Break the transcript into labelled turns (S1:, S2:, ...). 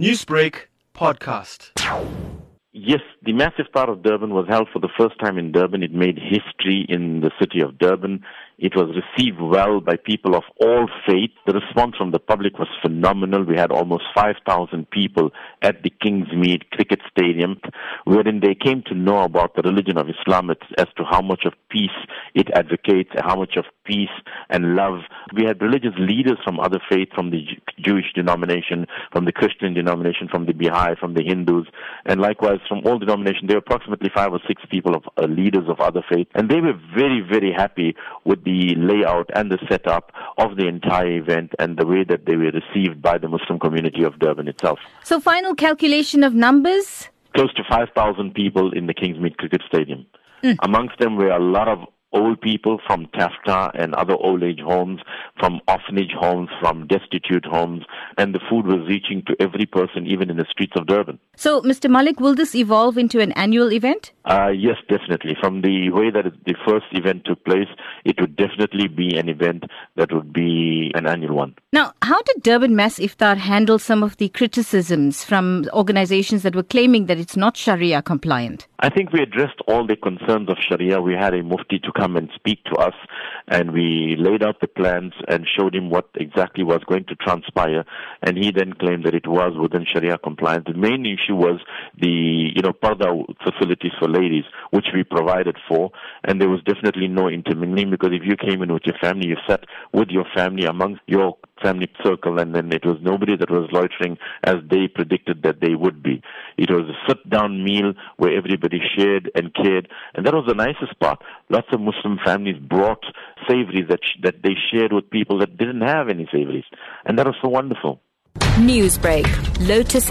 S1: Newsbreak podcast.
S2: Yes, the Mass Iftar of Durban was held for the first time in Durban. It made history in the city of Durban. It was received well by people of all faith. The response from the public was phenomenal. We had almost 5,000 people at the Kingsmead Cricket Stadium, wherein they came to know about the religion of Islam as to how much of peace it advocates, how much of peace and love. We had religious leaders from other faiths, from the Jewish denomination, from the Christian denomination, from the Baha'i, from the Hindus, and likewise from all denominations. There were approximately five or six people of uh, leaders of other faiths, and they were very, very happy with the layout and the setup of the entire event and the way that they were received by the Muslim community of Durban itself.
S3: So, final calculation of numbers?
S2: Close to 5,000 people in the Kingsmead Cricket Stadium. Mm. Amongst them were a lot of old people from TAFTA and other old age homes, from orphanage homes, from destitute homes, and the food was reaching to every person, even in the streets of Durban.
S3: So, Mr. Malek, will this evolve into an annual event?
S2: Uh, yes, definitely. From the way that the first event took place, it would definitely be an event that would be an annual one.
S3: Now, how did Durban Mass Iftar handle some of the criticisms from organizations that were claiming that it's not Sharia compliant?
S2: I think we addressed all the concerns of Sharia. We had a mufti to come and speak to us, and we laid out the plans and showed him what exactly was going to transpire. And he then claimed that it was within Sharia compliance. The main issue was the, you know, parda facilities for ladies, which we provided for, and there was definitely no intermingling because if you came in with your family, you sat with your family amongst your family circle, and then it was nobody that was loitering as they predicted that they would be. It was a sit-down meal where everybody shared and cared, and that was the nicest part. Lots of Muslim families brought savories that sh- that they shared with people that didn't have any savories, and that was so wonderful.
S4: Newsbreak, Lotus